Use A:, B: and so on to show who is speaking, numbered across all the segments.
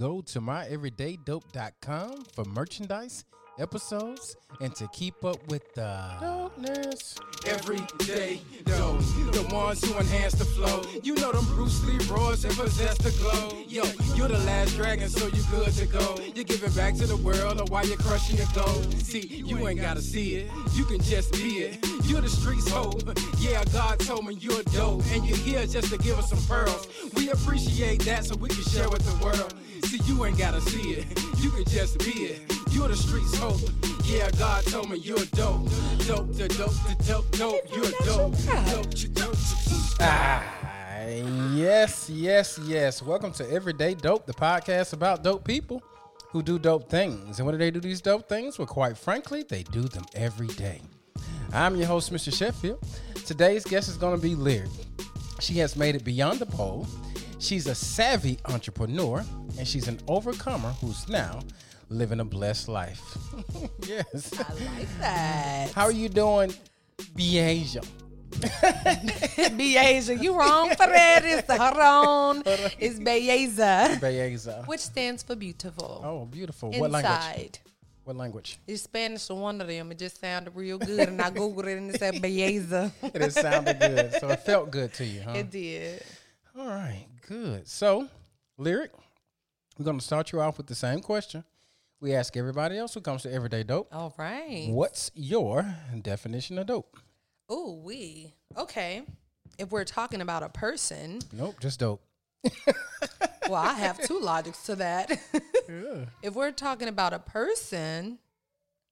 A: go to myeverydaydope.com for merchandise, episodes, and to keep up with the dopeness. Everyday dope, the ones who enhance the flow. You know them Bruce Lee roars and possess the glow. Yo, you're the last dragon, so you good to go. You're giving back to the world, or why you're crushing your gold. See, you ain't gotta see it, you can just be it. You're the streets hope. Yeah, God told me you're dope, and you're here just to give us some pearls. We appreciate that, so we can share with the world. See, you ain't gotta see it, you can just be it. You're the streets hope. Yeah, God told me you're dope. Dope, the dope, the dope, dope. You're dope. Dope, you dope. Ah, yes, yes, yes. Welcome to Everyday Dope, the podcast about dope people who do dope things. And when do they do these dope things? Well, quite frankly, they do them every day. I'm your host, Mr. Sheffield. Today's guest is going to be Lyric. She has made it beyond the pole. She's a savvy entrepreneur, and she's an overcomer who's now living a blessed life. yes.
B: I like that.
A: How are you doing, Beasia?
B: Beasia, you wrong for that. It's the wrong. It's Belleza,
A: Beasia.
B: which stands for beautiful.
A: Oh, beautiful. What language? What language?
B: It's Spanish or one of them. It just sounded real good, and I googled it and it said Belleza.
A: It sounded good. So it felt good to you, huh?
B: It did.
A: All right, good. So, Lyric, we're going to start you off with the same question we ask everybody else who comes to Everyday Dope.
B: All right.
A: What's your definition of dope?
B: Oh, we. Okay. If we're talking about a person,
A: Nope, just dope.
B: well, I have two logics to that. If we're talking about a person,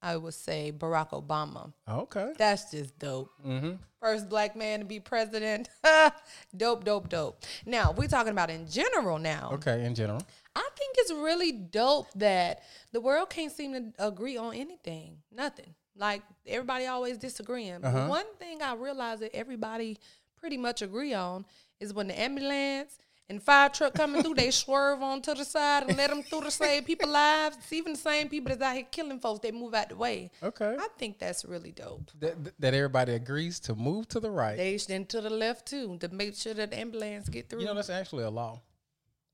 B: I would say Barack Obama.
A: Okay.
B: That's just dope.
A: Mm-hmm.
B: First black man to be president. dope, dope, dope. Now, we're talking about in general now.
A: Okay, in general.
B: I think it's really dope that the world can't seem to agree on anything. Nothing. Like everybody always disagreeing.
A: Uh-huh.
B: One thing I realized that everybody pretty much agree on is when the ambulance and fire truck coming through, they swerve on to the side and let them through the save people lives. It's even the same people that's out here killing folks, they move out the way.
A: Okay.
B: I think that's really dope.
A: That, that everybody agrees to move to the right.
B: They then to the left too to make sure that the ambulance get through.
A: you know, that's actually a law.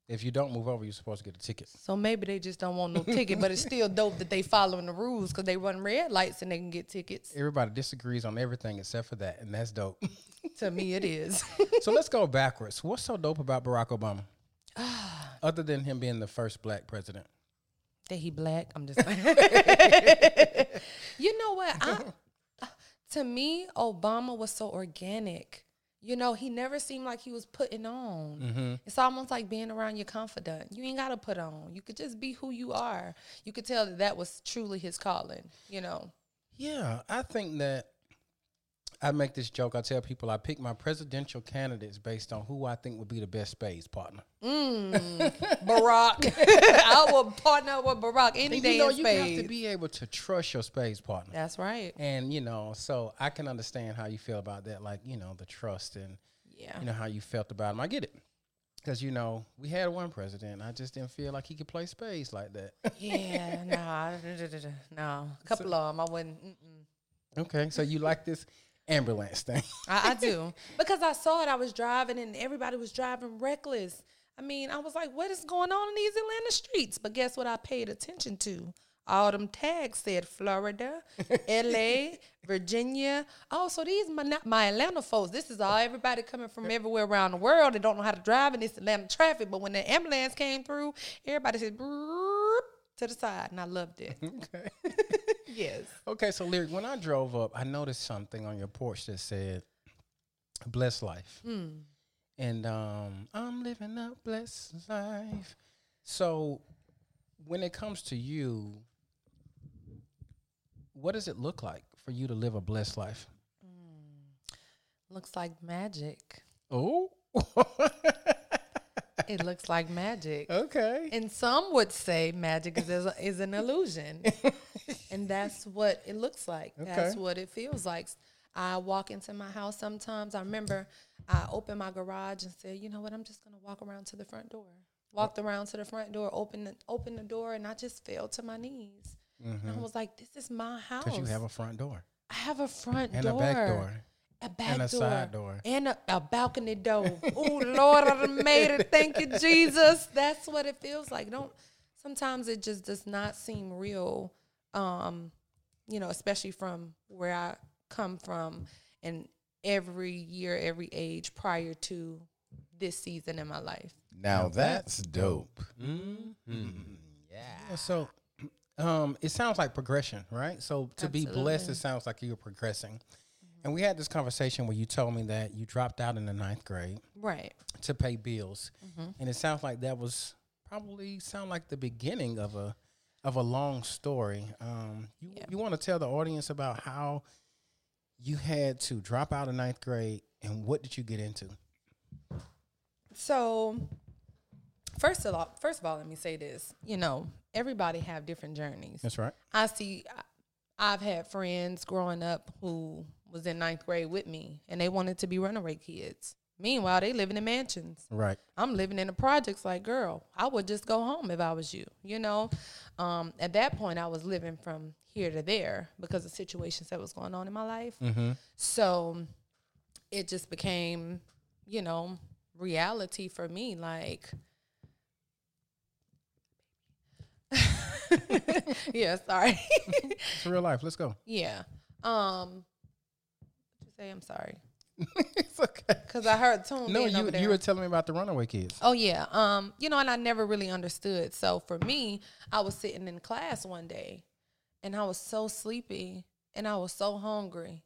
A: If you don't move over, you're supposed to get a ticket.
B: so maybe they just don't want no ticket, but it's still dope that they following the rules because they run red lights and they can get tickets.
A: Everybody disagrees on everything except for that, and that's dope.
B: to me, it is.
A: so let's go backwards. What's so dope about Barack Obama? Other than him being the first black president.
B: that he black. I'm just. you know what? I, to me, Obama was so organic. You know, he never seemed like he was putting on.
A: Mm-hmm.
B: It's almost like being around your confidant. You ain't got to put on. You could just be who you are. You could tell that that was truly his calling. You know.
A: Yeah, I think that I make this joke. I tell people I pick my presidential candidates based on who I think would be the best space partner. Mm.
B: Barack. I will partner with Barack any
A: And
B: day
A: you know,
B: in
A: you have to be able to trust your space partner.
B: That's right.
A: And you know, so I can understand how you feel about that, like you know, the trust and
B: Yeah.
A: you know how you felt about him. I get it, because you know we had one president. I just didn't feel like he could play space like that.
B: Yeah, nah, no. A couple of them, I wouldn't. Mm-mm.
A: okay, so you like this ambulance thing?
B: I, I do because I saw it. I was driving and everybody was driving reckless. I mean, I was like, "What is going on in these Atlanta streets?" But guess what? I paid attention to. All them tags said Florida, L.A., Virginia. Oh, so these my not my Atlanta folks. This is all everybody coming from everywhere around the world. They don't know how to drive in this Atlanta traffic. But when the ambulance came through, everybody said to the side, and I loved it.
A: okay.
B: Yes.
A: Okay, so lyric. When I drove up, I noticed something on your porch that said "Blessed Life," and um, I'm living a blessed life. So, when it comes to you, what does it look like for you to live a blessed life?
B: Looks like magic.
A: Oh,
B: It looks like magic.
A: okay.
B: And some would say magic is, is, is an illusion. and that's what it looks like. That's what it feels like. I walk into my house sometimes. I remember I opened my garage and said, you know what, I'm just going to walk around to the front door. Walked around to the front door, opened the, opened the door, and I just fell to my knees. And I was like, this is my house.
A: Because Mm-hmm. you have a front door
B: I have a front
A: and
B: door.
A: a back door.
B: A back
A: And a
B: door.
A: side door.
B: And a, a balcony door. oh Lord, I made it. Thank you, Jesus. That's what it feels like. Don't sometimes it just does not seem real. Um, you know, especially from where I come from and every year, every age prior to this season in my life.
A: Now that's dope. Yeah. So, um, it sounds like progression, right? So to be blessed, it sounds like you're progressing. And we had this conversation where you told me that you dropped out in the ninth grade
B: Right.
A: to pay bills, and it sounds like that was probably sound like the beginning of a of a long story. Um, you you want to tell the audience about how you had to drop out of ninth grade and what did you get into?
B: So, first of all, first of all, let me say this. You know, everybody have different journeys.
A: That's right.
B: I see. I've had friends growing up who was in ninth grade with me, and they wanted to be runaway kids. Meanwhile, they living in mansions.
A: Right.
B: I'm living in the projects. Like, girl, I would just go home if I was you. You know, um, at that point, I was living from here to there because of situations that was going on in my life. So it just became, you know, reality for me. Like, yeah, sorry.
A: It's real life. Let's go.
B: yeah. Um, what you say? I'm sorry
A: it's okay.
B: because I heard Tune.
A: No, you you were telling me about the runaway kids.
B: Oh yeah. Um, you know, and I never really understood. So for me, I was sitting in class one day and I was so sleepy and I was so hungry.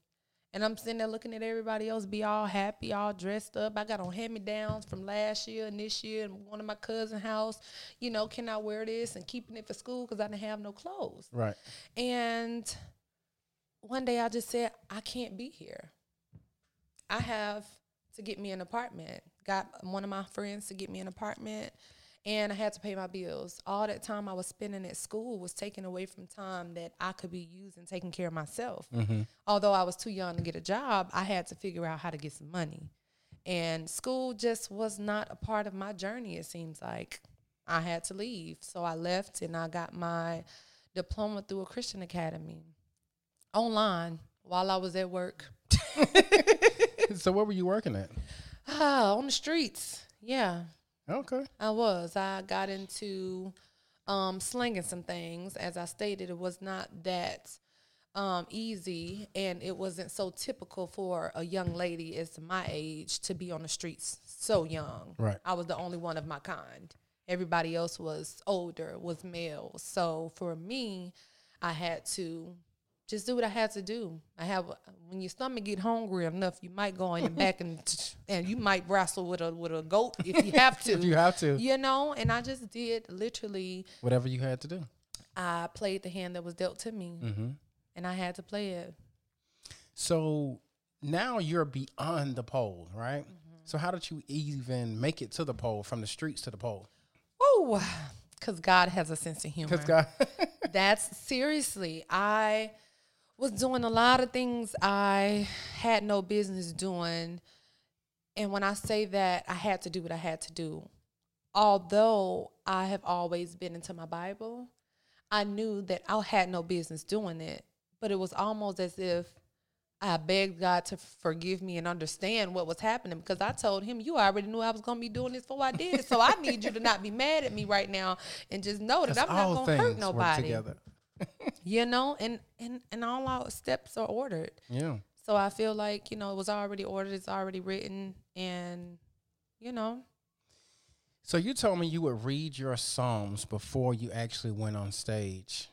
B: And I'm sitting there looking at everybody else be all happy, all dressed up. I got on hand me downs from last year and this year and one of my cousin house. You know, can I wear this and keeping it for school because I didn't have no clothes.
A: Right.
B: And one day I just said, I can't be here. I have to get me an apartment. Got one of my friends to get me an apartment, and I had to pay my bills. All that time I was spending at school was taken away from time that I could be using taking care of myself. Mm-hmm. Although I was too young to get a job, I had to figure out how to get some money. And school just was not a part of my journey, it seems like. I had to leave. So I left and I got my diploma through a Christian academy online while I was at work.
A: so where were you working at?
B: Ah, on the streets. Yeah,
A: Okay.
B: I was. I got into um, slinging some things. As I stated, it was not that um, easy, and it wasn't so typical for a young lady as my age to be on the streets so young.
A: Right.
B: I was the only one of my kind. Everybody else was older, was male. So for me, I had to just do what I had to do. I have when your stomach get hungry enough, you might go in the back and and you might wrestle with a with a goat if you have to.
A: If you have to.
B: You know, and I just did literally.
A: Whatever you had to do.
B: I played the hand that was dealt to me,
A: Mm-hmm.
B: and I had to play it.
A: So now you're beyond the pole, right? So how did you even make it to the pole from the streets to the pole?
B: Oh, because God has a sense of humor.
A: Because God,
B: That's seriously, I was doing a lot of things I had no business doing. And when I say that, I had to do what I had to do. Although I have always been into my Bible, I knew that I had no business doing it. But it was almost as if I begged God to forgive me and understand what was happening because I told him, You already knew I was going to be doing this before I did it. So I need you to not be mad at me right now and just know that I'm not going to hurt nobody
A: together.
B: You know and and and all our steps are ordered
A: Yeah.
B: so i feel like you know it was already ordered it's already written and you know
A: So you told me you would read your psalms before you actually went on stage.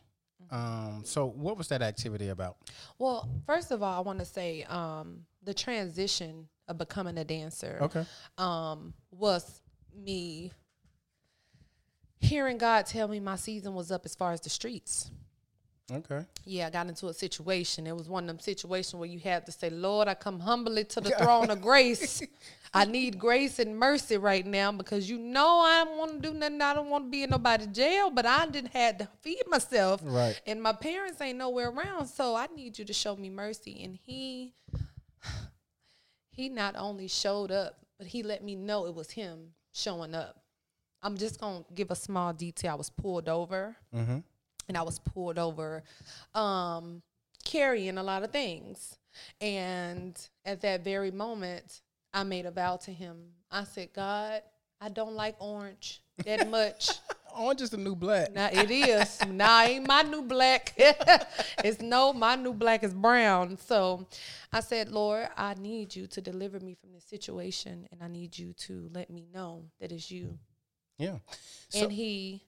A: Um, so what was that activity about?
B: well first of all i want to say um the transition of becoming a dancer
A: Okay.
B: um was me hearing god tell me my season was up as far as the streets
A: Okay.
B: yeah, I got into a situation. It was one of them situations where you had to say, Lord, I come humbly to the throne of grace. I need grace and mercy right now because you know I don't want to do nothing. I don't want to be in nobody's jail, but I didn't had to feed myself.
A: Right.
B: And my parents ain't nowhere around. So I need you to show me mercy. And he he not only showed up, but he let me know it was him showing up. I'm just gonna give a small detail. I was pulled over
A: Mm-hmm.
B: And I was pulled over um, carrying a lot of things. And at that very moment, I made a vow to him. I said, God, I don't like orange that much.
A: Orange is the new black.
B: Now it is. now ain't my new black. it's no, my new black is brown. So I said, Lord, I need you to deliver me from this situation and I need you to let me know that it's you.
A: Yeah.
B: and he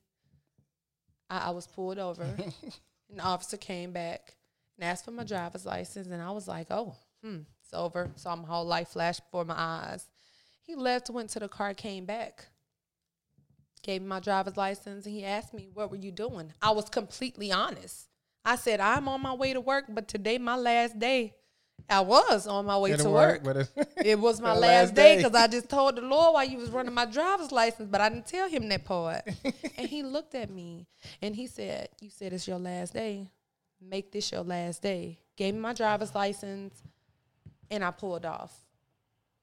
B: I, I was pulled over. An officer came back and asked for my driver's license and I was like, Oh, hmm, it's over. Saw my whole life flash before my eyes. He left, went to the car, came back gave me my driver's license and he asked me what were you doing i was completely honest i said i'm on my way to work but today my last day i was on my way to work,
A: but it-
B: it was my last,
A: last
B: day because i just told the lord while you was running my driver's license but i didn't tell him that part and he looked at me and he said you said it's your last day make this your last day gave me my driver's license and i pulled off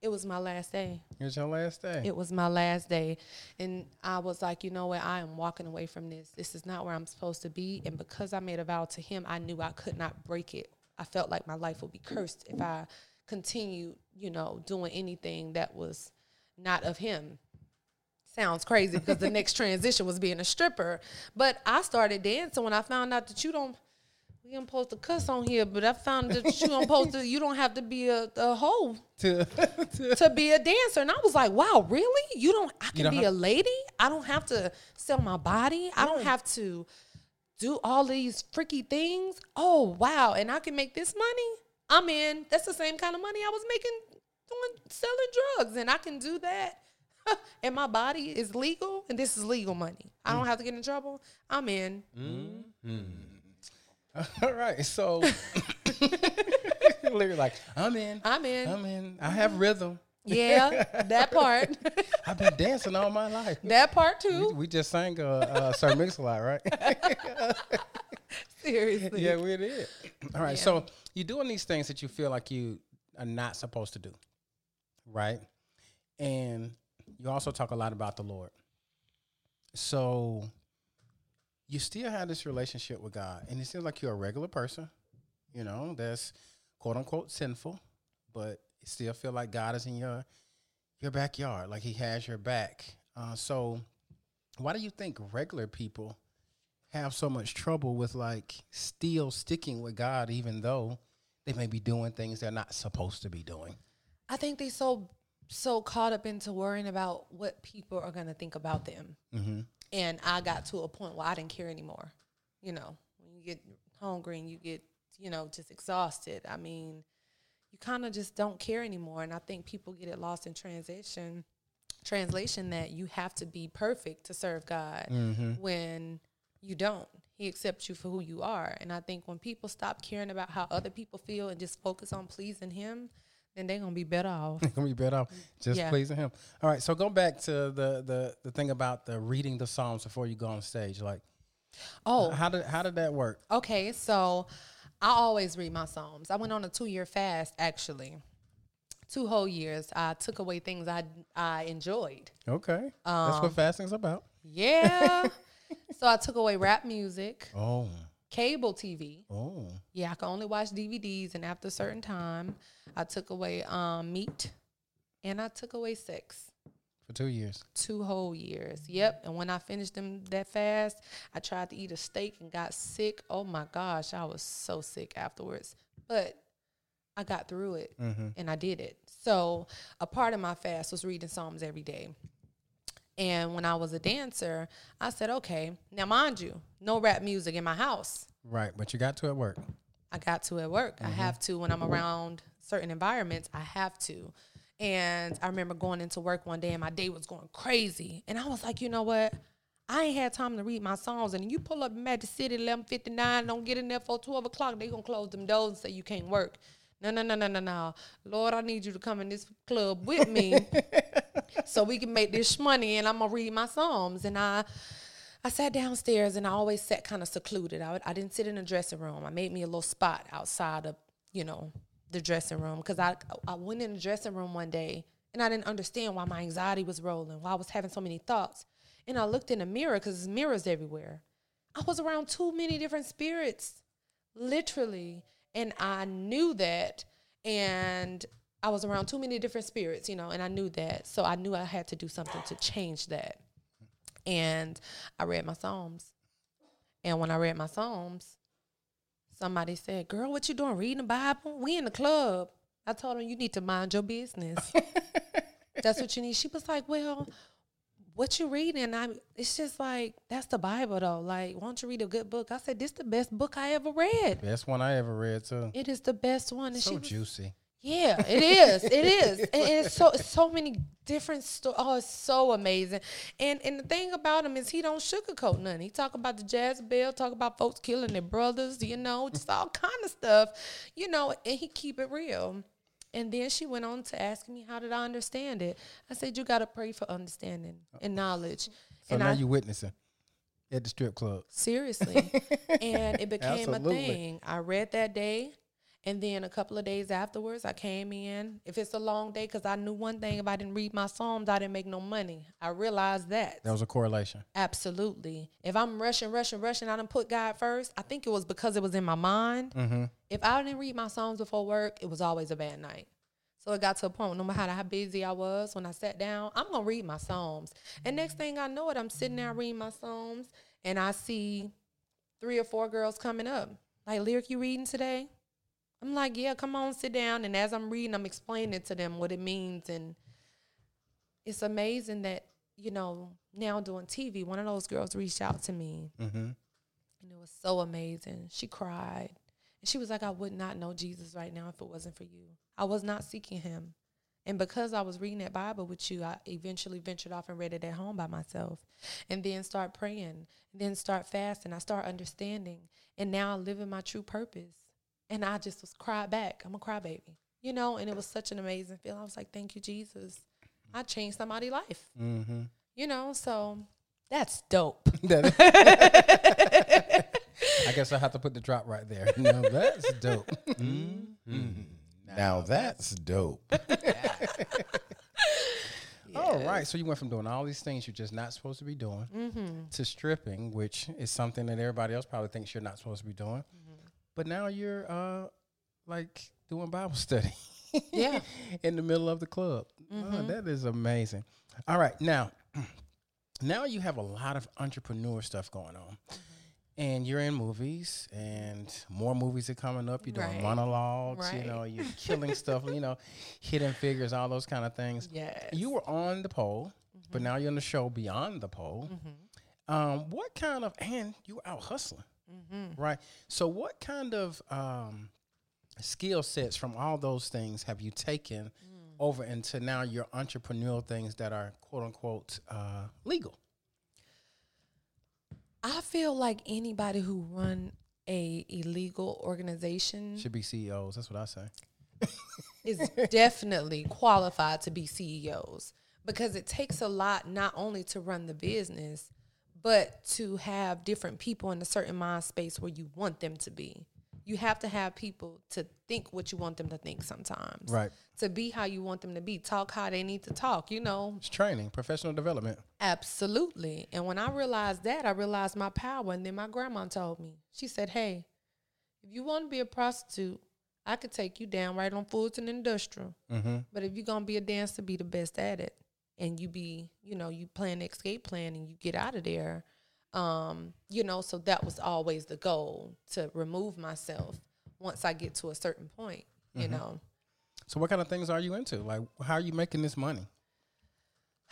B: it was my last day
A: Here's your last day.
B: it was my last day. And I was like, you know what? I am walking away from this. This is not where I'm supposed to be. And because I made a vow to him, I knew I could not break it. I felt like my life would be cursed if I continued, you know, doing anything that was not of him. Sounds crazy because the next transition was being a stripper. But I started dancing when I found out that you don't we don't supposed to cuss on here, but I found that you don't supposed to you don't have to be a, a hoe
A: to, to-
B: to be a dancer. And I was like, wow, really? You don't, I can be
A: have-
B: a lady? I don't have to sell my body? I don't have to do all these freaky things? Oh, wow. And I can make this money? I'm in. That's the same kind of money I was making doing selling drugs. And I can do that. and my body is legal. And this is legal money. I
A: Mm.
B: don't have to get in trouble. I'm in.
A: all right. So, literally, like, I'm in.
B: I'm in.
A: I'm in. I have rhythm.
B: Yeah, that part.
A: I've been dancing all my life.
B: that part too.
A: we just sang uh, uh, Sir Mix-a-Lot, right?
B: Seriously.
A: yeah, we did. All right.
B: Yeah.
A: So you're doing these things that you feel like you are not supposed to do, right? And you also talk a lot about the Lord. So you still have this relationship with God, and it seems like you're a regular person, you know, that's quote unquote sinful, but still feel like God is in your your backyard, like He has your back. Uh, so why do you think regular people have so much trouble with like still sticking with God, even though they may be doing things they're not supposed to be doing?
B: I think they so so caught up into worrying about what people are gonna think about them.
A: Mm-hmm.
B: And I got to a point where I didn't care anymore. You know, when you get hungry and you get, you know, just exhausted. I mean, you kind of just don't care anymore. And I think people get it lost in transition, translation that you have to be perfect to serve God mm-hmm. when you don't. He accepts you for who you are. And I think when people stop caring about how other people feel and just focus on pleasing Him, then they're gonna be better off.
A: gonna be better off just
B: Yeah.
A: pleasing him. All right, so go back to the the the thing about the reading the psalms before you go on stage. Like,
B: Oh,
A: how did how did that work?
B: Okay, so I always read my Psalms. I went on a two year fast actually. Two whole years. I took away things I I enjoyed.
A: Okay, that's
B: Um,
A: what fasting's about.
B: Yeah. so I took away rap music,
A: Oh,
B: cable TV.
A: oh,
B: Yeah, I could only watch DVDs and after a certain time. I took away um meat and I took away sex.
A: For two years.
B: two whole years. Yep. And when I finished them that fast, I tried to eat a steak and got sick. Oh my gosh, I was so sick afterwards. But I got through it
A: Mm-hmm.
B: and I did it. So a part of my fast was reading Psalms every day. And when I was a dancer, I said, okay, now mind you, no rap music in my house.
A: Right, but you got to at work.
B: I got to at work. I have to when I'm around certain environments. I have to. And I remember going into work one day and my day was going crazy. And I was like, you know what? I ain't had time to read my songs. And you pull up in Magic City, eleven fifty nine, don't get in there for twelve o'clock. They gonna close them doors and say you can't work. No, no, no, no, no, no. Lord, I need you to come in this club with me so we can make this money. And I'm gonna read my psalms. And I I sat downstairs and I always sat kind of secluded. I, would- I didn't sit in the dressing room. I made me a little spot outside of, you know, the dressing room because I, I went in the dressing room one day and I didn't understand why my anxiety was rolling, why I was having so many thoughts. And I looked in the mirror because there's mirrors everywhere. I was around too many different spirits, literally. And I knew that. And I was around too many different spirits, you know, and I knew that. So I knew I had to do something to change that. And I read my Psalms. And when I read my Psalms, somebody said, Girl, what you doing? Reading the Bible? We in the club. I told her, You need to mind your business. That's what you need. She was like, Well, what you reading? I it's just like that's the Bible though. Like, why don't you read a good book? I said, This the best book I ever read.
A: Best one I ever read too.
B: It is the best one. And
A: So
B: she was,
A: juicy.
B: Yeah, it is. It is. And it's so it's so many different stories. Oh, it's so amazing. And and the thing about him is he don't sugarcoat none. He talk about the Jezebel, talk about folks killing their brothers, you know, just all kind of stuff, you know, and he keep it real. And then she went on to ask me, how did I understand it? I said, you got to pray for understanding and knowledge.
A: So
B: and
A: now
B: I,
A: you witnessing at the strip club.
B: Seriously. and it became
A: Absolutely.
B: a thing. I read that day. And then a couple of days afterwards, I came in. If it's a long day, because I knew one thing if I didn't read my Psalms, I didn't make no money. I realized that.
A: That was a correlation.
B: Absolutely. If I'm rushing, rushing, rushing, I didn't put God first. I think it was because it was in my mind.
A: Mm-hmm.
B: If I didn't read my Psalms before work, it was always a bad night. So it got to a point, no matter how busy I was, when I sat down, I'm gonna read my Psalms. And next thing I know it, I'm sitting there reading my Psalms, and I see three or four girls coming up. Like, lyric, you reading today? I'm like, yeah, come on, sit down. And as I'm reading, I'm explaining to them what it means. And it's amazing that, you know, now doing TV, one of those girls reached out to me
A: Mm-hmm.
B: and it was so amazing. She cried. And she was like, I would not know Jesus right now if it wasn't for you. I was not seeking him. And because I was reading that Bible with you, I eventually ventured off and read it at home by myself. And then start praying. And then start fasting. I start understanding. And now I live in my true purpose. And I just was cry back. I'm a crybaby. You know, and it was such an amazing feeling. I was like, Thank you, Jesus. I changed somebody's life.
A: Mm-hmm.
B: You know, so that's dope.
A: I guess I have to put the drop right there. No, that's dope.
C: Mm-hmm. Now that's dope.
A: All right. So you went from doing all these things you're just not supposed to be doing
B: Mm-hmm.
A: to stripping, which is something that everybody else probably thinks you're not supposed to be doing.
B: Mm-hmm.
A: But now you're uh like doing Bible study.
B: Yeah.
A: in the middle of the club. Oh,
B: Mhm.
A: that is amazing. All right. Now now you have a lot of entrepreneur stuff going on.
B: Mm-hmm.
A: And you're in movies, and more movies are coming up. You're doing
B: Right.
A: monologues, you know, you're killing stuff, you know, hidden figures, all those kind of things.
B: Yes.
A: You were on the pole, but now you're on the show Beyond the Pole.
B: Mm-hmm.
A: Um, what kind of and you were out hustling,
B: Mm-hmm.
A: right? So what kind of um, skill sets from all those things have you taken over into now your entrepreneurial things that are quote unquote uh, legal?
B: I feel like anybody who run a illegal organization
A: Should be CEOs. That's what I say.
B: is definitely qualified to be CEOs because it takes a lot not only to run the business but to have different people in a certain mind space where you want them to be. You have to have people to think what you want them to think sometimes.
A: Right.
B: To be how you want them to be, talk how they need to talk, you know.
A: It's training, professional development.
B: Absolutely. And when I realized that, I realized my power. And then my grandma told me, she said, Hey, if you want to be a prostitute, I could take you down right on Fulton Industrial.
A: Mm-hmm.
B: But if you're going to be a dancer, be the best at it. And you be, you know, you plan the escape plan and you get out of there. Um, you know, so that was always the goal to remove myself once I get to a certain point, you know.
A: So what kind of things are you into? Like, how are you making this money?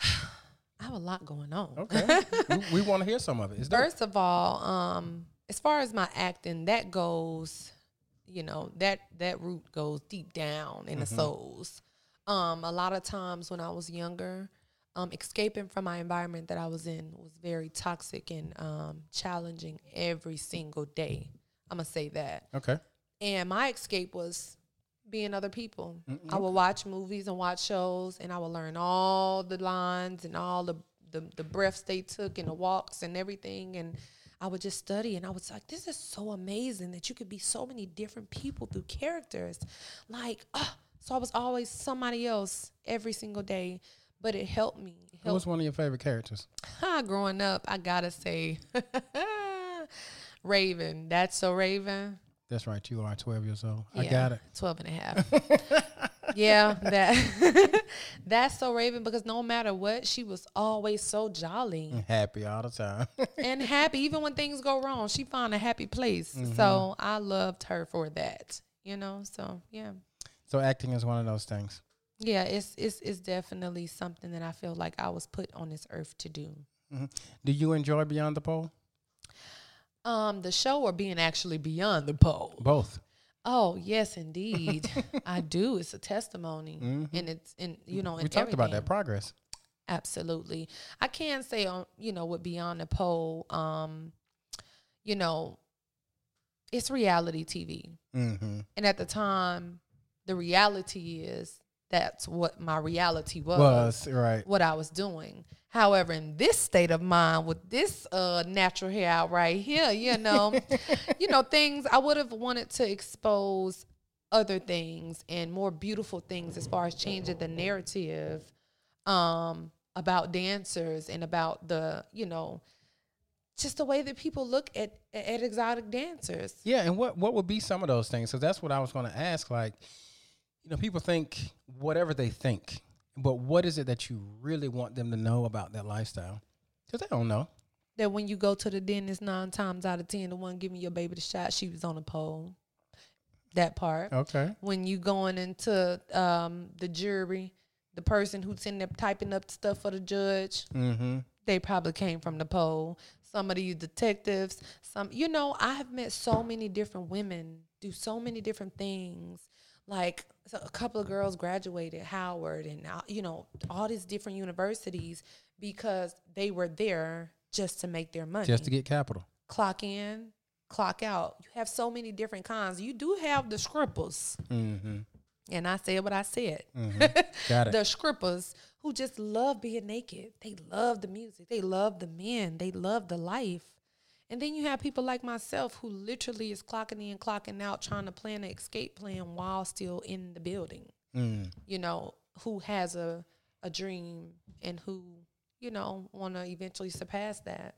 B: I have a lot going on.
A: Okay, we, we want to hear some of it. Dope.
B: First of all, um, as far as my acting, that goes, you know, that that root goes deep down in the souls. Um, a lot of times when I was younger, um, escaping from my environment that I was in was very toxic and um, challenging every single day. I'm gonna say that.
A: Okay.
B: And my escape was being other people. I would watch movies and watch shows, and I would learn all the lines and all the, the the breaths they took and the walks and everything. And I would just study, and I was like, "This is so amazing that you could be so many different people through characters." Like, ah, so I was always somebody else every single day, but it helped me. It
A: Who was one of your favorite characters?
B: Huh, growing up, I gotta say, Raven. That's so Raven.
A: That's right. You are 12 years old. I got it.
B: 12 and a half. yeah, that that's so Raven because no matter what, she was always so jolly
A: Happy all the time.
B: and happy. Even when things go wrong, she found a happy place.
A: Mm-hmm.
B: So I loved her for that. You know, so yeah.
A: so acting is one of those things.
B: Yeah, it's it's it's definitely something that I feel like I was put on this earth to do.
A: Do you enjoy Beyond the Pole?
B: Um, the show or being actually beyond the pole.
A: Both.
B: Oh yes, indeed, I do. It's a testimony, and it's and you know,
A: Mm-hmm. we talked about that progress.
B: Absolutely. I can say on you know with Beyond the Pole, um, you know, it's reality TV.
A: Mm-hmm.
B: And at the time, the reality is that's what my reality was,
A: Was right.
B: what I was doing. However, in this state of mind with this uh natural hair out right here, you know, you know, things I would have wanted to expose other things and more beautiful things as far as changing the narrative um about dancers and about the, you know, just the way that people look at at exotic dancers.
A: Yeah, and what what would be some of those things? Because that's what I was going to ask. Like, you know, people think whatever they think, but what is it that you really want them to know about that lifestyle? Because they don't know.
B: that when you go to the dentist nine times out of ten, the one giving your baby the shot, she was on a pole. That part.
A: Okay.
B: When you going into um, the jury, the person who's in there typing up stuff for the judge,
A: Mm-hmm.
B: they probably came from the pole. Some of these detectives, some you know, I have met so many different women do so many different things. Like so a couple of girls graduated Howard and you know all these different universities because they were there just to make their money
A: Just to get capital.
B: clock in, clock out. You have so many different kinds. You do have the scrippers,
A: Mm-hmm.
B: and I said what I said.
A: Got it.
B: the scrippers who just love being naked. They love the music. They love the men. They love the life. And then you have people like myself who literally is clocking in, clocking out, trying to plan an escape plan while still in the building.
A: Mm.
B: You know, who has a a dream and who you know want to eventually surpass that.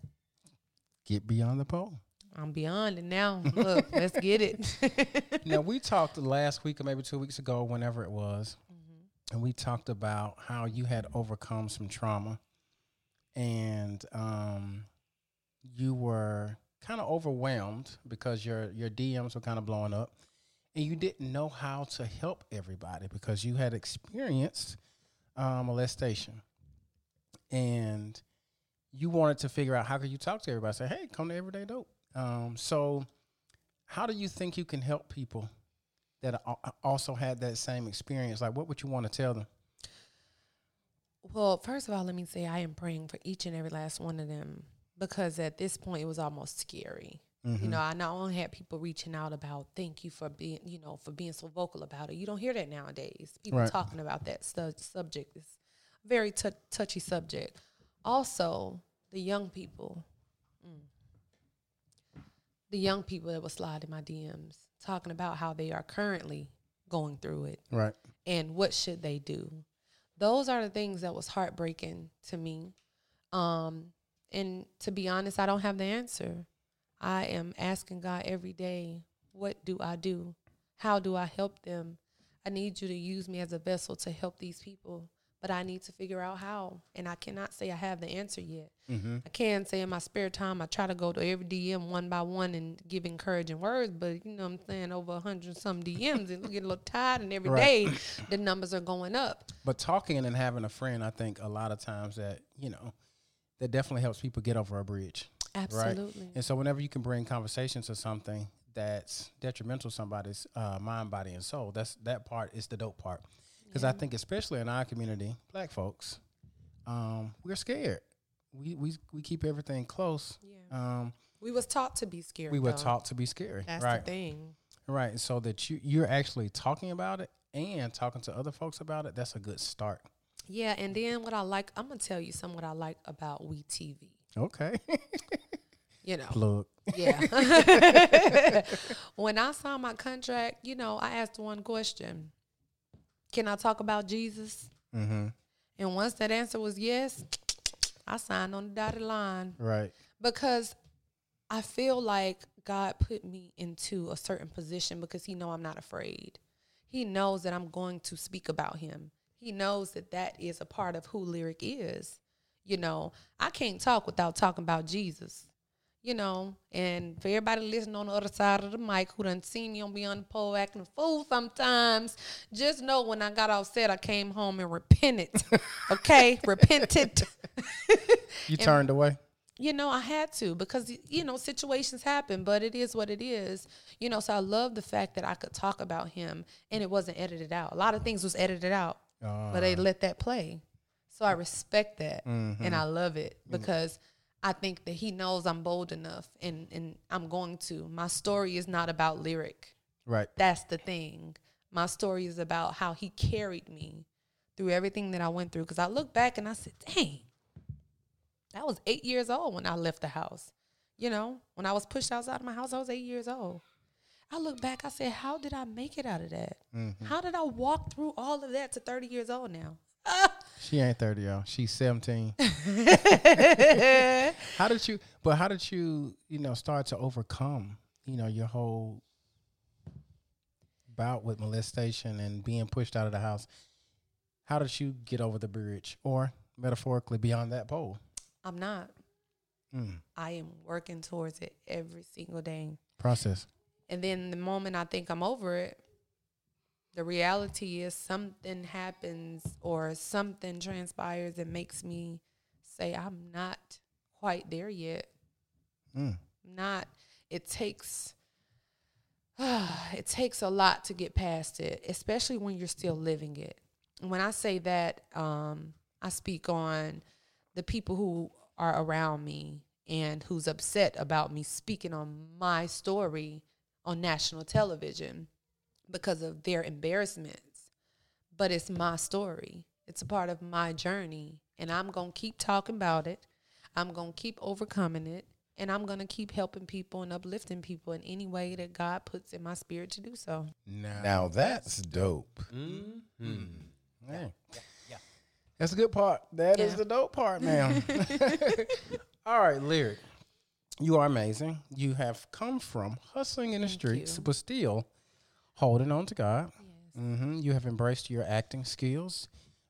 A: Get beyond the pole.
B: I'm beyond it now. Look, let's get it.
A: now we talked last week or maybe two weeks ago, whenever it was, and we talked about how you had overcome some trauma, and um, you were kind of overwhelmed because your your DMs were kind of blowing up, and you didn't know how to help everybody because you had experienced uh, molestation, and you wanted to figure out how could you talk to everybody. Say, hey, come to Everyday Dope. Um, so how do you think you can help people that also had that same experience? Like, what would you want to tell them?
B: Well, first of all, let me say I am praying for each and every last one of them because at this point it was almost scary. You know, I not only had people reaching out about thank you for being, you know, for being so vocal about it. You don't hear that nowadays. People
A: Right.
B: talking about that stu- subject is very tou touchy subject. Also, the young people, mm, the young people that were sliding my DMs talking about how they are currently going through it
A: Right.
B: and what should they do those are the things that was heartbreaking to me um and to be honest i don't have the answer i am asking god every day what do i do how do i help them i need you to use me as a vessel to help these people but i need to figure out how and i cannot say i have the answer yet
A: Mm-hmm.
B: I can say in my spare time, I try to go to every DM one by one and give encouraging words, but you know what I'm saying, over a hundred some DMs and get a little tired and every
A: Right.
B: day the numbers are going up.
A: But talking and having a friend, I think a lot of times that you know, that definitely helps people get over a bridge.
B: Absolutely.
A: And so, whenever you can bring conversation to something that's detrimental to somebody's uh, mind, body, and soul, that's that part is the dope part. Because I think, especially in our community, black folks, um, we're scared. We we we keep everything close.
B: Yeah.
A: Um,
B: We was taught to be scared.
A: we were taught to be scary.
B: That's
A: right.
B: the thing.
A: Right. and So that you you're actually talking about it and talking to other folks about it, that's a good start.
B: Yeah, and then what I like, I'm gonna tell you some what I like about We TV.
A: Okay.
B: You know,
A: Plug.
B: yeah. when I signed my contract, you know, I asked one question: Can I talk about Jesus?
A: Mm-hmm.
B: And once that answer was yes, I signed on the dotted line
A: Right.
B: because I feel like God put me into a certain position because He know I'm not afraid. He knows that I'm going to speak about Him. He knows that that is a part of who Lyric is. You know, I can't talk without talking about Jesus. You know, and for everybody listening on the other side of the mic who done seen me on Beyond the Pole acting a fool sometimes, just know when I got off set, I came home and repented. okay, repented.
A: You turned away.
B: you know, I had to because you know situations happen, but it is what it is. You know, so I love the fact that I could talk about him and it wasn't edited out. A lot of things was edited out, but they ah. let that play. So I respect that mm-hmm. and I love it mm. because I think that he knows I'm bold enough and and I'm going to. My story is not about lyric.
A: Right.
B: That's the thing. My story is about how he carried me through everything that I went through. Because I look back and I said, dang, I was eight years old when I left the house. You know, when I was pushed outside of my house, I was eight years old. I look back, I said, how did I make it out of that? How did I walk through all of that to 30 years old now?
A: She ain't 30, y'all. She's 17. how did you, but how did you, you know, start to overcome, you know, your whole bout with molestation and being pushed out of the house? How did you get over the bridge or metaphorically beyond that pole?
B: I'm not.
A: Mm.
B: I am working towards it every single day.
A: Process.
B: And then the moment I think I'm over it, the reality is something happens or something transpires that makes me say, I'm not quite there yet.
A: Mm.
B: Not, it takes. it takes a lot to get past it, especially when you're still living it. And when I say that, um, I speak on the people who are around me and who's upset about me speaking on my story on national television because of their embarrassments. But it's my story. It's a part of my journey. And I'm going to keep talking about it. I'm going to keep overcoming it. And I'm going to keep helping people and uplifting people in any way that God puts in my spirit to do so.
A: Now,
C: Now that's dope. Mm-hmm. Mm-hmm.
A: yeah. That's a good part. That is
B: Yeah.
A: the dope part, man. All right, lyric. You are amazing. You have come from hustling in the
B: Thank
A: streets,
B: you.
A: but still holding on to God. hmm You have embraced your acting skills,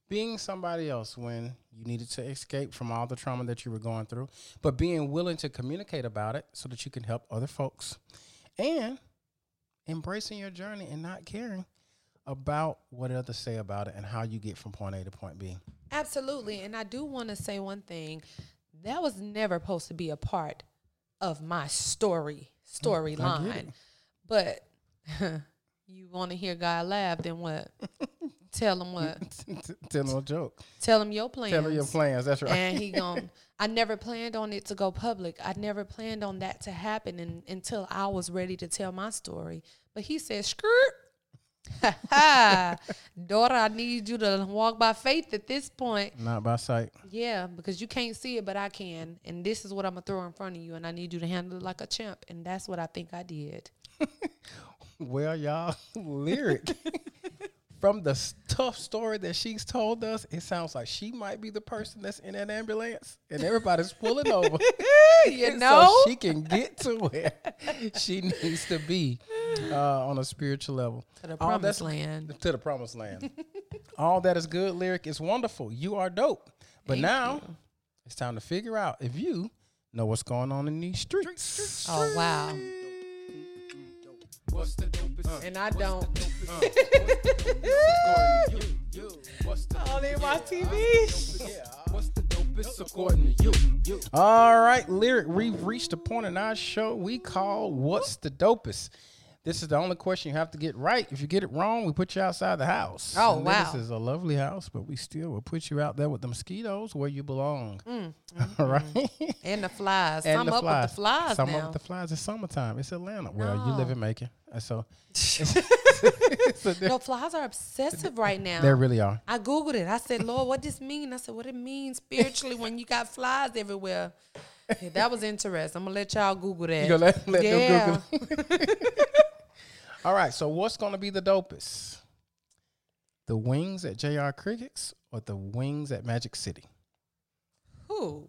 A: being somebody else when you needed to escape from all the trauma that you were going through, but being willing to communicate about it so that you can help other folks, and embracing your journey and not caring about what others say about it and how you get from point A to point B.
B: Absolutely. And I do want to say one thing. That was never supposed to be a part of my story storyline. Mm, but you want to hear God laugh, then what? Tell him what?
A: Tell him a joke.
B: Tell him your plans.
A: Tell them your plans. That's right.
B: And he gon' I never planned on it to go public. I never planned on that to happen in, until I was ready to tell my story. But he said, "Skirt, daughter, I need you to walk by faith at this point."
A: Not by sight.
B: Yeah, because you can't see it, but I can. And this is what I'm gonna throw in front of you, and I need you to handle it like a champ. And that's what I think I did.
A: Well, y'all, lyric. From the tough story that she's told us, it sounds like she might be the person that's in that ambulance and everybody's pulling over.
B: you
A: so
B: know,
A: she can get to where she needs to be uh, on a spiritual level.
B: to the promised land.
A: To the promised land. All that is good, lyric is wonderful. You are dope. But
B: Thank
A: now
B: you.
A: it's time to figure out if you know what's going on in these streets.
B: Oh wow!
A: What's the dopest?
B: And I don't.
A: They watch TV. What's the dopest according to you? you? All right, lyric. We've reached a point in our show we call "What's the dopest." This is the only question you have to get right. If you get it wrong, we put you outside the house.
B: Oh, wow.
A: This is a lovely house, but we still will put you out there with the mosquitoes where you belong.
B: Mm,
A: All right.
B: And the flies.
A: And
B: Some
A: the
B: up
A: flies.
B: with the flies
A: Some
B: now.
A: up with the flies. It's summertime. It's Atlanta. Well, you live
B: No.
A: in Macon, so, so
B: no, flies are obsessive right now.
A: there really are.
B: I googled it. I said, "Lord, what does this mean?" I said, "What it means spiritually when you got flies everywhere." Yeah, that was interesting. I'm gonna let y'all Google that.
A: You gonna let, let
B: yeah.
A: them Google? All right. So what's gonna be the dopest? The wings at JR Crickets or the wings at Magic City?
B: Who?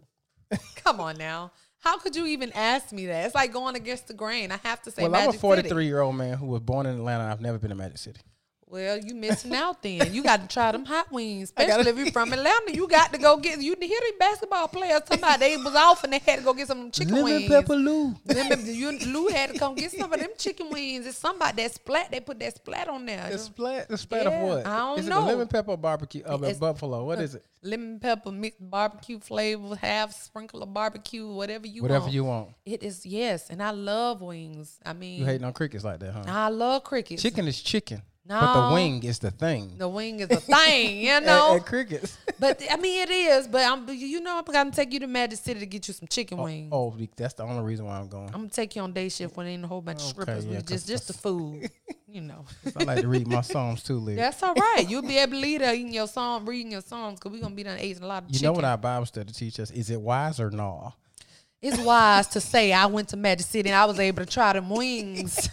B: Come on now. How could you even ask me that? It's like going against the grain. I have to say
A: well,
B: Magic
A: I'm a
B: City.
A: 43 year old man who was born in Atlanta. I've never been to Magic City.
B: Well, you missing out then. You got to try them hot wings,
A: I gotta-
B: especially if you're from Atlanta. You got to go get. You hear these basketball players about they was off and they had to go get some chicken wings.
A: Lemon pepper Lou.
B: Lemon, you, Lou had to come get some of them chicken wings. It's somebody that splat. They put that splat on there.
A: The splat, the splat
B: Yeah,
A: of what?
B: I don't
A: is it
B: know.
A: the lemon pepper barbecue? Of
B: It's-
A: buffalo. What is it?
B: Lemon pepper mixed barbecue flavor, half sprinkle of barbecue, whatever you
A: Whatever
B: want.
A: you want.
B: It is yes, and I love wings. I mean,
A: You hating on crickets like that, huh?
B: I love crickets.
A: Chicken is chicken, but the wing is the thing.
B: The wing is the thing, you know.
A: and crickets.
B: but I mean, it is. But I'm, you know, I'm gonna take you to Magic City to get you some chicken oh, wings.
A: oh, that's the only reason why I'm going.
B: I'm gonna take you on day shift when ain't a whole bunch of
A: Okay,
B: strippers.
A: yeah,
B: just just the food, you know.
A: I like to read my psalms too, Liz.
B: That's all right. You'll be able to lead her eating your song, reading your songs, cause we're gonna be done eating a lot of
A: You
B: chicken.
A: know what our Bible study teach us? Is it wise or no?
B: it's wise to say I went to Magic City and I was able to try them wings.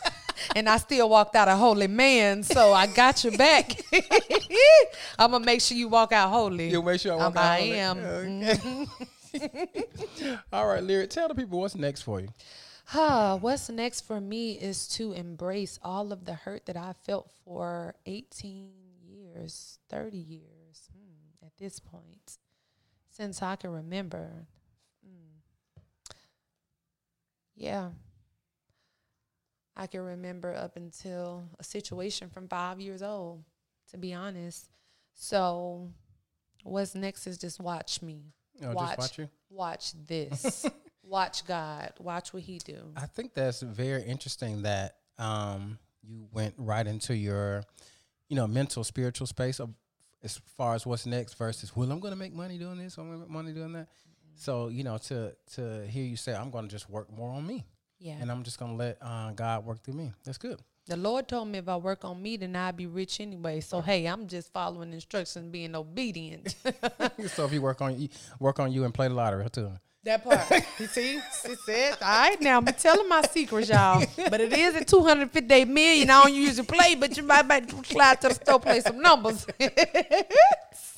B: And I still walked out a holy man, so I got your back. I'm gonna make sure you walk out holy.
A: You'll make sure I walk
B: Um,
A: out
B: I
A: holy?
B: am.
A: Okay. All right, Lyric, tell the people what's next for you.
B: Huh, what's next for me is to embrace all of the hurt that I felt for 18 years, 30 years hmm, at this point, since I can remember. Hmm. Yeah. I can remember up until a situation from five years old, to be honest. So, what's next is just watch me.
A: Oh, just watch you?
B: Watch this. watch God. Watch what He do.
A: I think that's very interesting that um, you went right into your, you know, mental, spiritual space of as far as what's next versus, well, I'm going to make money doing this, I'm going to make money doing that. So, you know, to to hear you say, I'm going to just work more on me,
B: Yeah.
A: and I'm just going to let uh, God work through me. That's good.
B: The Lord told me if I work on me, then I'd be rich anyway. So hey, I'm just following instructions, being obedient.
A: so if you work on you, work on you and play the lottery too.
B: that part. You see, she said, "All right, now I'm telling my secrets, y'all. But it is at 258 million. I don't usually play, but you might, might slide to the store, play some numbers.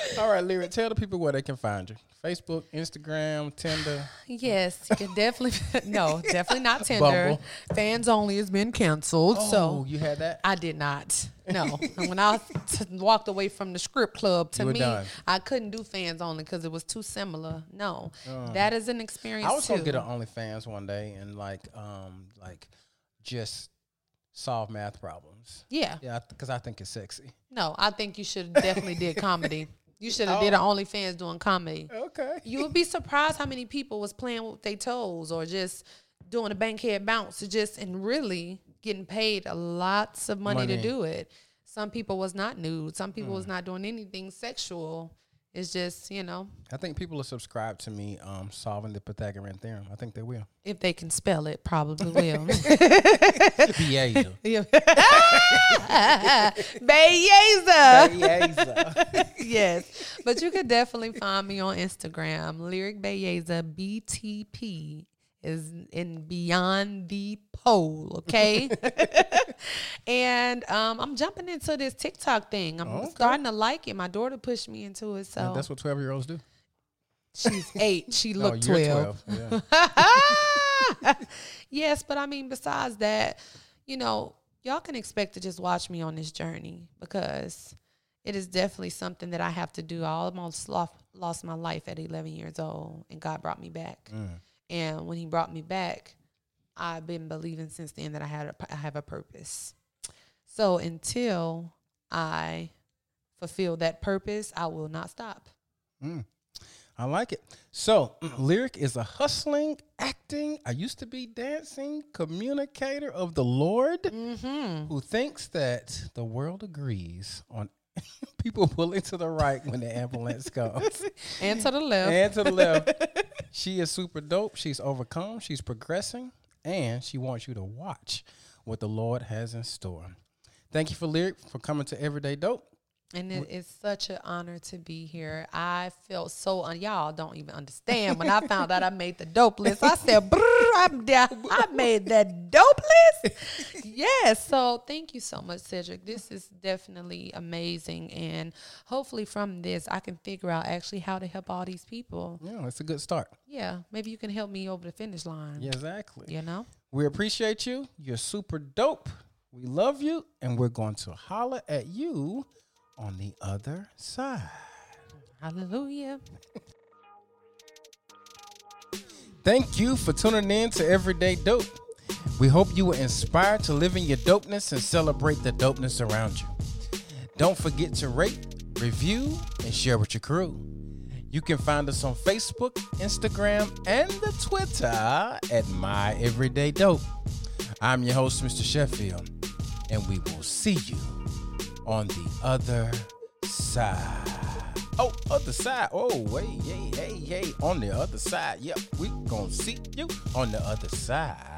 A: All right, Lyric, tell the people where they can find you. Facebook, Instagram, Tinder.
B: yes, you can definitely. no, definitely not Tinder.
A: Bumble.
B: Fans only has been canceled.
A: Oh,
B: so
A: you had that?
B: I did not. No. and when I t- walked away from the script club, to me,
A: done.
B: I couldn't do fans only because it was too similar. No, that is an experience.
A: I was
B: too.
A: gonna get an OnlyFans one day and like, um, like just solve math problems.
B: yeah.
A: Yeah, because I think it's sexy.
B: No, I think you should definitely did comedy. You should have did
A: Oh.
B: an OnlyFans doing comedy.
A: Okay.
B: You would be surprised how many people was playing with their toes or just doing a bankhead bounce, just and really getting paid lots of money,
A: Money.
B: to do it. Some people was not nude. Some people
A: Mm.
B: was not doing anything sexual. It's just you know
A: I think people are subscribed to me um, solving the Pythagorean theorem. I think they will.
B: if they can spell it, probably will.
A: Beazer.
B: Yeah. Bayaza. yes. But you could definitely find me on Instagram. Lyric Bayaza BTP is in Beyond the Pole, okay? and um, I'm jumping into this TikTok thing. I'm
A: Okay.
B: starting to like it. My daughter pushed me into it, so
A: And that's what 12 year olds do.
B: she's eight. She
A: Oh,
B: looked
A: you're
B: 12.
A: 12. Yeah.
B: yes, but I mean, besides that, you know, y'all can expect to just watch me on this journey because it is definitely something that I have to do. I almost lost, lost my life at 11 years old, and God brought me back.
A: Mm.
B: And when He brought me back, I've been believing since then that I had a, I have a purpose. So until I fulfill that purpose, I will not stop.
A: Mm. I like it. So, Lyric is a hustling, acting, I used to be dancing communicator of the Lord
B: Mm-hmm.
A: who thinks that the world agrees on people pulling to the right when the ambulance comes.
B: And to the left.
A: and to the left. She is super dope. She's overcome. She's progressing. And she wants you to watch what the Lord has in store. Thank you for Lyric for coming to Everyday Dope.
B: And it's such an honor to be here. I felt so un- y'all don't even understand when I found out I made the dope list. I said, "Brrr, I'm down. I made that dope list." yes. So thank you so much, Cedric. This is definitely amazing, and hopefully from this I can figure out actually how to help all these people.
A: Yeah, it's a good start.
B: Yeah, maybe you can help me over the finish line.
A: Yeah, exactly.
B: You know.
A: We appreciate you. You're super dope. We love you, and we're going to holler at you on the other side.
B: Hallelujah.
A: Thank you for tuning in to Everyday Dope. We hope you were inspired to live in your dopeness and celebrate the dopeness around you. Don't forget to rate, review, and share with your crew. You can find us on Facebook, Instagram, and the Twitter at My Everyday Dope. I'm your host, Mr. Sheffield, and we will see you on the other side. Oh, other side. Oh, wait, hey, hey, hey, on the other side. Yep, we gonna see you on the other side.